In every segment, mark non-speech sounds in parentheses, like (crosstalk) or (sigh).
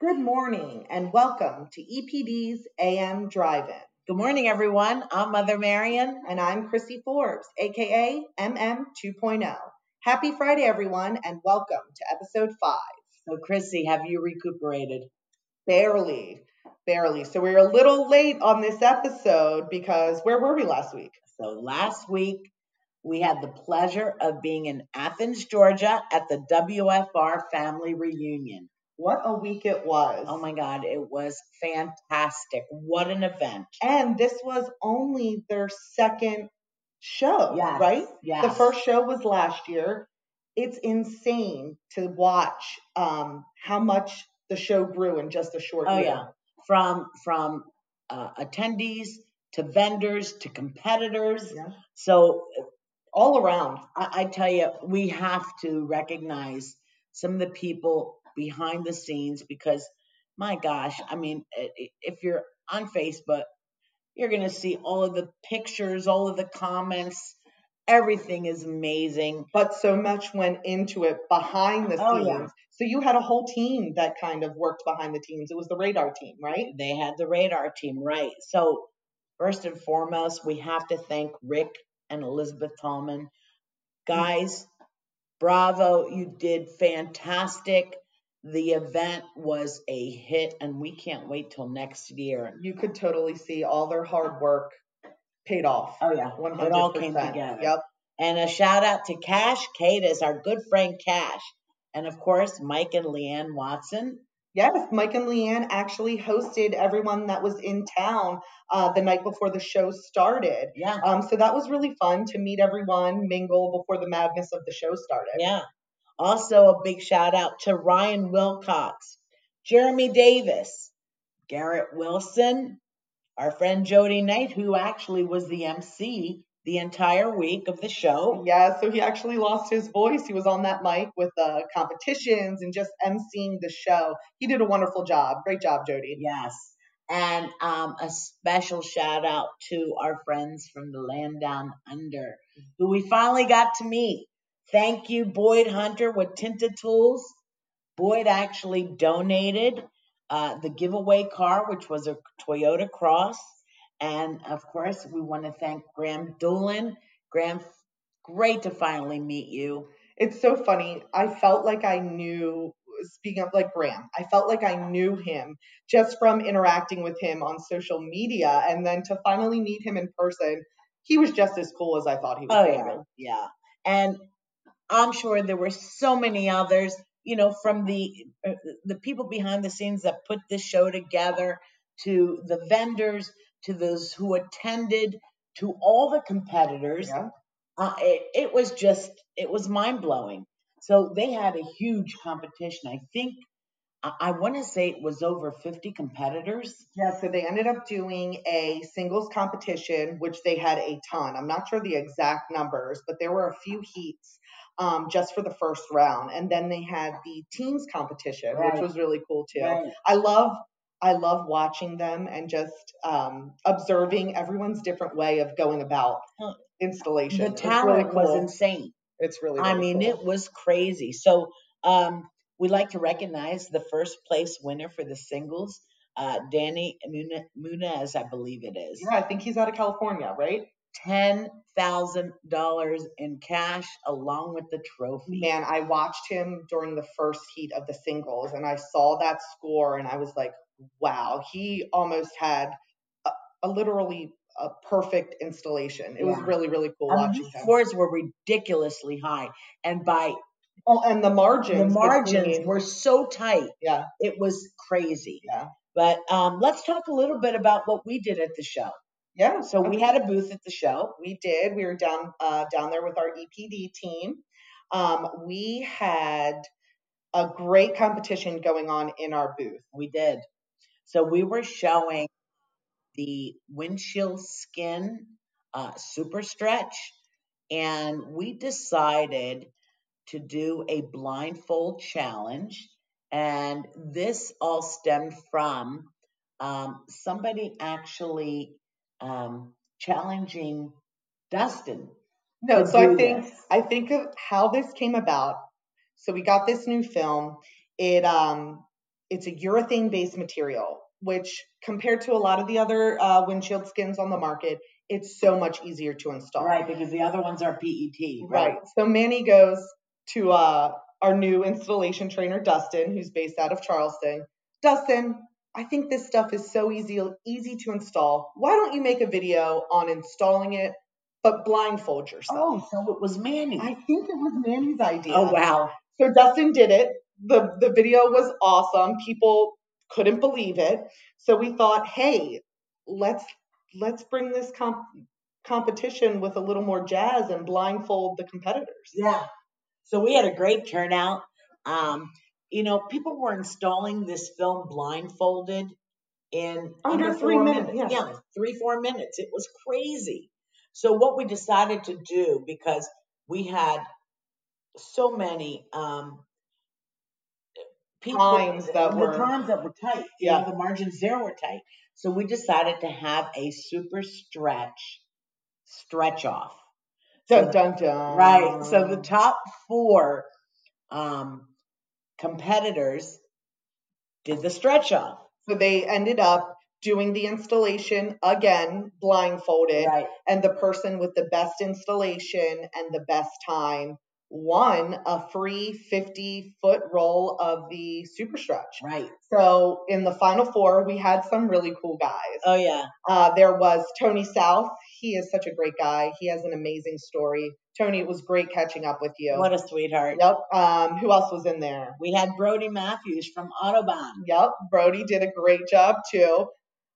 Good morning and welcome to EPD's AM Drive-In. Good morning, everyone. I'm Mother Marian. And I'm Chrissy Forbes, aka MM 2.0. Happy Friday, everyone, and welcome to episode five. So, Chrissy, have you recuperated? Barely, barely. So, we're a little late on this episode because where were we last week? So, last week we had the pleasure of being in Athens, Georgia at the WFR family reunion. What a week it was. Oh my God, it was fantastic. What an event. And this was only their second show, Yes, right? yes. The first show was last year. It's insane to watch um, how much the show grew in just a short Oh year. yeah, from from uh, attendees to vendors to competitors. Yeah. So All around. I, I tell you, we have to recognize some of the people behind the scenes because, my gosh, I mean, if you're on Facebook, you're going to see all of the pictures, all of the comments. Everything is amazing. But so much went into it behind the Oh, scenes. yeah. So you had a whole team that kind of worked behind the scenes. It was the radar team, right? They had the radar team, right? So, first and foremost, we have to thank Rick and Elizabeth Tallman. Guys, bravo, you did fantastic. The event was a hit, and we can't wait till next year. You could totally see all their hard work paid off. Oh, yeah. 100%. It all came together. Yep. And a shout out to Cash Cadis, our good friend Cash. And of course, Mike and Leanne Watson. Yes, Mike and Leanne actually hosted everyone that was in town uh, the night before the show started. Yeah. Um, so that was really fun to meet everyone, mingle before the madness of the show started. Yeah. Also, a big shout out to Ryan Wilcox, Jeremy Davis, Garrett Wilson, our friend Jody Knight, who actually was the MC the entire week of the show. Yeah, so he actually lost his voice. He was on that mic with uh, competitions and just emceeing the show. He did a wonderful job. Great job, Jody. Yes. And um, a special shout out to our friends from the land down under, who we finally got to meet. Thank you, Boyd Hunter with Tinted Tools. Boyd actually donated uh, the giveaway car, which was a Toyota Cross. And of course, we want to thank Graham Doolin. Graham, great to finally meet you. It's so funny. I felt like I knew, speaking of like Graham, I felt like I knew him just from interacting with him on social media. And then to finally meet him in person, he was just as cool as I thought he was. Oh yeah, be. yeah. And I'm sure there were so many others, you know, from the uh, the people behind the scenes that put this show together to the vendors to those who attended to all the competitors. Yeah. Uh, it, it was just it was mind blowing. So they had a huge competition. I think I, I want to say it was over 50 competitors. Yeah, so they ended up doing a singles competition, which they had a ton. I'm not sure the exact numbers, but there were a few heats um, just for the first round. And then they had the teams competition, Right. which was really cool too. Right. I love I love watching them and just um, observing everyone's different way of going about installation. The It's really talent was insane. It's really, I mean, cool. it was crazy. So um, we like to recognize the first place winner for the singles, uh, Danny Mune- Munez, I believe it is. Yeah, I think he's out of California, right? Ten thousand dollars in cash along with the trophy. man, I watched him during the first heat of the singles and I saw that score and I was like, wow, he almost had a, a literally a perfect installation. It was really, really cool I mean, watching these him. scores were ridiculously high, and by Oh, and the margins. the margins between- were so tight, yeah, it was crazy. yeah, But um, let's talk a little bit about what we did at the show. Yeah. So we had a booth at the show. we did. We were down uh, down there with our EPD team. Um, we had a great competition going on in our booth. We did. So we were showing the windshield skin uh, super stretch, and we decided to do a blindfold challenge. And this all stemmed from um, somebody actually um, challenging Dustin. No, so I think this. I think of how this came about. So we got this new film. It um it's a urethane based material, which compared to a lot of the other uh, windshield skins on the market, it's so much easier to install. Right, because the other ones are PET. Right. So Manny goes to uh, our new installation trainer, Dustin, who's based out of Charleston. Dustin, I think this stuff is so easy easy to install. Why don't you make a video on installing it, but blindfold yourself? Oh, so it was Manny. I think it was Manny's idea. oh wow. So Dustin did it. The the video was awesome. People couldn't believe it. So we thought, hey, let's let's bring this comp- competition with a little more jazz and blindfold the competitors. Yeah. So we had a great turnout. Um, you know, people were installing this film blindfolded in Under three four minutes, yeah. Yeah, three, four minutes. It was crazy. So what we decided to do, because we had so many um people Times that were- times that were tight. You Yeah. know, the margins there were tight. So we decided to have a super stretch stretch off. Dun dun dun. Right. So the top four um, competitors did the stretch off. So they ended up doing the installation again, blindfolded, Right. and the person with the best installation and the best time won a free 50 foot roll of the super stretch. Right. So in the final four, we had some really cool guys. Oh yeah. Uh, there was Tony South. He is such a great guy. He has an amazing story. Tony, it was great catching up with you. What a sweetheart. Yep. Um, who else was in there? We had Brody Matthews from Autobahn. Yep. Brody did a great job too.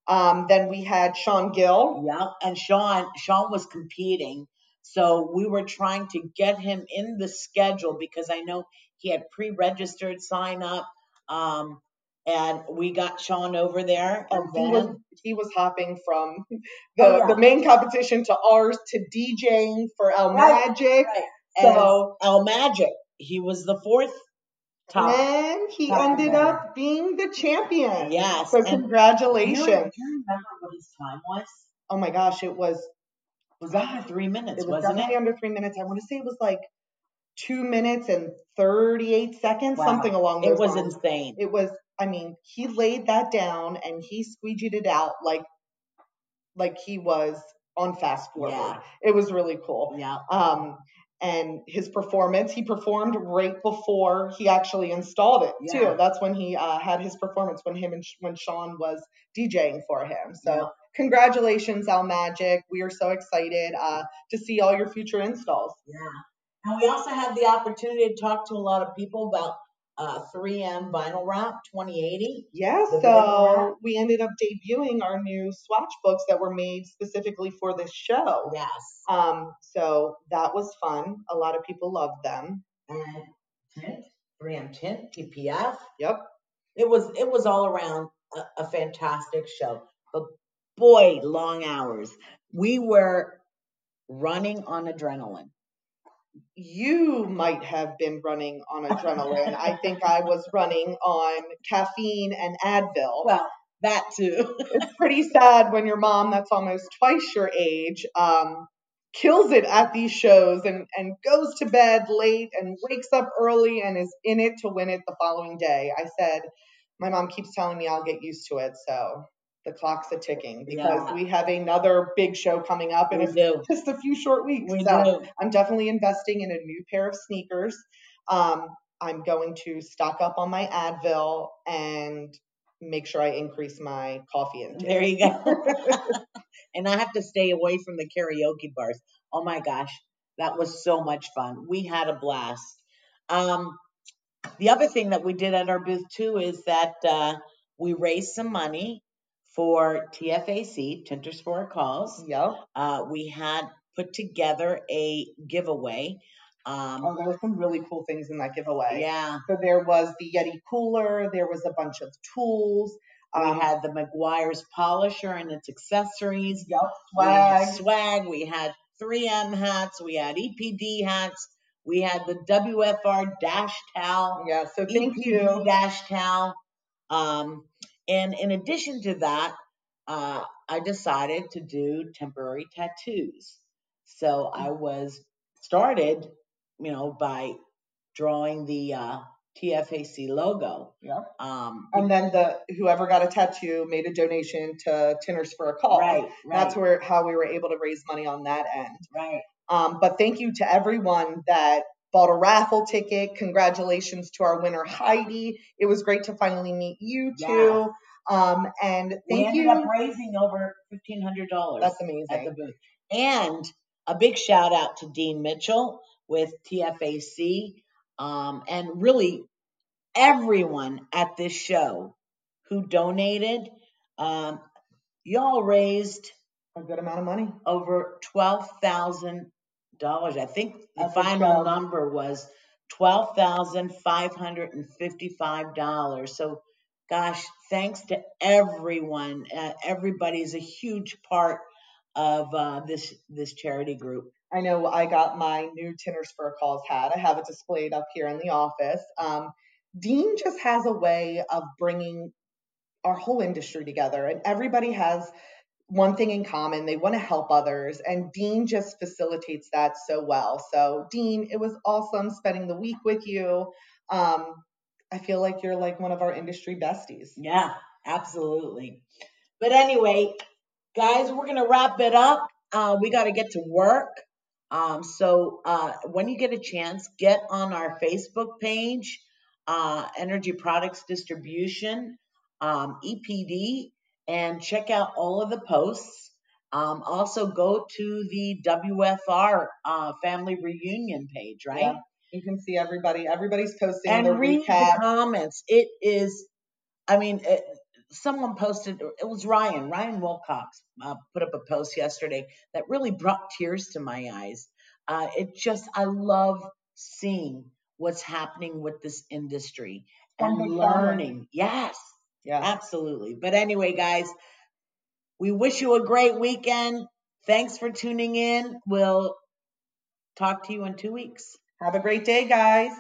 Um, then we had Sean Gill. Yep. And Sean, Sean was competing. So we were trying to get him in the schedule because I know he had pre-registered sign up. Um, and we got Sean over there. And he was he was hopping from (laughs) the, Oh, yeah. the main competition to ours to DJing for El Right, Magic. right. So El Magic, he was the fourth top. and he top ended winner. up being the champion. Yes. So and congratulations. Do you, do you remember what his time was? Oh my gosh, it was was under three minutes, it was wasn't definitely it? under three minutes. I want to say it was like two minutes and thirty eight seconds, Wow. something along those It was lines. insane. it was i mean he laid that down and he squeegeed it out like like he was on fast forward Yeah. it was really cool Yeah. um and his performance he performed right before he actually installed it Yeah. too that's when he uh, had his performance when him and Sh- when sean was djing for him so Yeah. congratulations al magic we are so excited uh, to see all your future installs Yeah. And we also had the opportunity to talk to a lot of people about uh, 3M Vinyl Wrap 2080. Yeah, so we ended up debuting our new swatch books that were made specifically for this show. Yes. Um, so that was fun. A lot of people loved them. And tint, 3M tint, PPF. Yep. It was it was all around a, a fantastic show. But boy, long hours. We were running on adrenaline. You might have been running on adrenaline. I think I was running on caffeine and Advil. Well, that too. it's pretty sad when your mom, that's almost twice your age, um, kills it at these shows and, and goes to bed late and wakes up early and is in it to win it the following day. I said, my mom keeps telling me I'll get used to it. So the clock's a ticking because Yeah. we have another big show coming up and it's (laughs) just a few short weeks. We so do. I'm definitely investing in a new pair of sneakers. Um, I'm going to stock up on my Advil and make sure I increase my coffee intake. There you go. (laughs) (laughs) and I have to stay away from the karaoke bars. Oh my gosh, that was so much fun. We had a blast. Um, the other thing that we did at our booth too is that uh, we raised some money for TFAC, Tinters for Cause. Yep. Uh, we had put together a giveaway. Um, Oh, there were some really cool things in that giveaway. yeah, So there was the Yeti cooler. There was a bunch of tools. we Um, had the Meguiar's polisher and its accessories. yep, We swag. swag. We had 3M hats. We had EPD hats. We had the WFR dash towel. Yeah. So thank EPD you. dash towel. Um, and in addition to that, uh, I decided to do temporary tattoos. So I was started, you know, by drawing the uh, TFAC logo. Yeah. Um, And then the whoever got a tattoo made a donation to Tinters for a Cause. right, right, That's where how we were able to raise money on that end. right. Um, but thank you to everyone that bought a raffle ticket. Congratulations to our winner Heidi. It was great to finally meet you too. Um, and thank We ended you. up raising over fifteen hundred dollars. That's amazing at the booth. And a big shout out to Dean Mitchell with TFAC, um, and really everyone at this show who donated. Um, y'all raised A good amount of money. over twelve thousand dollars. I think the final number was twelve thousand five hundred and fifty-five dollars. So, gosh, thanks to everyone. Uh, everybody's a huge part of uh, this this charity group. I know I got my new Tinters for a Cause hat. I have it displayed up here in the office. Um, Dean just has a way of bringing our whole industry together, and everybody has one thing in common. They want to help others, and Dean just facilitates that so well. So, Dean, it was awesome spending the week with you. Um, I feel like you're like one of our industry besties. Yeah, absolutely. But anyway, guys, we're gonna wrap it up. Uh, we got to get to work. Um, so uh, when you get a chance, get on our Facebook page, uh, Energy Products Distribution, um, EPD, and check out all of the posts. Um, also, go to the WFR uh, family reunion page, right? Yeah. You can see everybody. Everybody's posting and read recap. the comments. It is, I mean, it, someone posted, it was Ryan, Ryan Wilcox uh, put up a post yesterday that really brought tears to my eyes. Uh, it just, I love seeing what's happening with this industry and farmer. learning. Yes, Yeah. absolutely. But anyway, guys, we wish you a great weekend. Thanks for tuning in. We'll talk to you in two weeks. Have a great day, guys.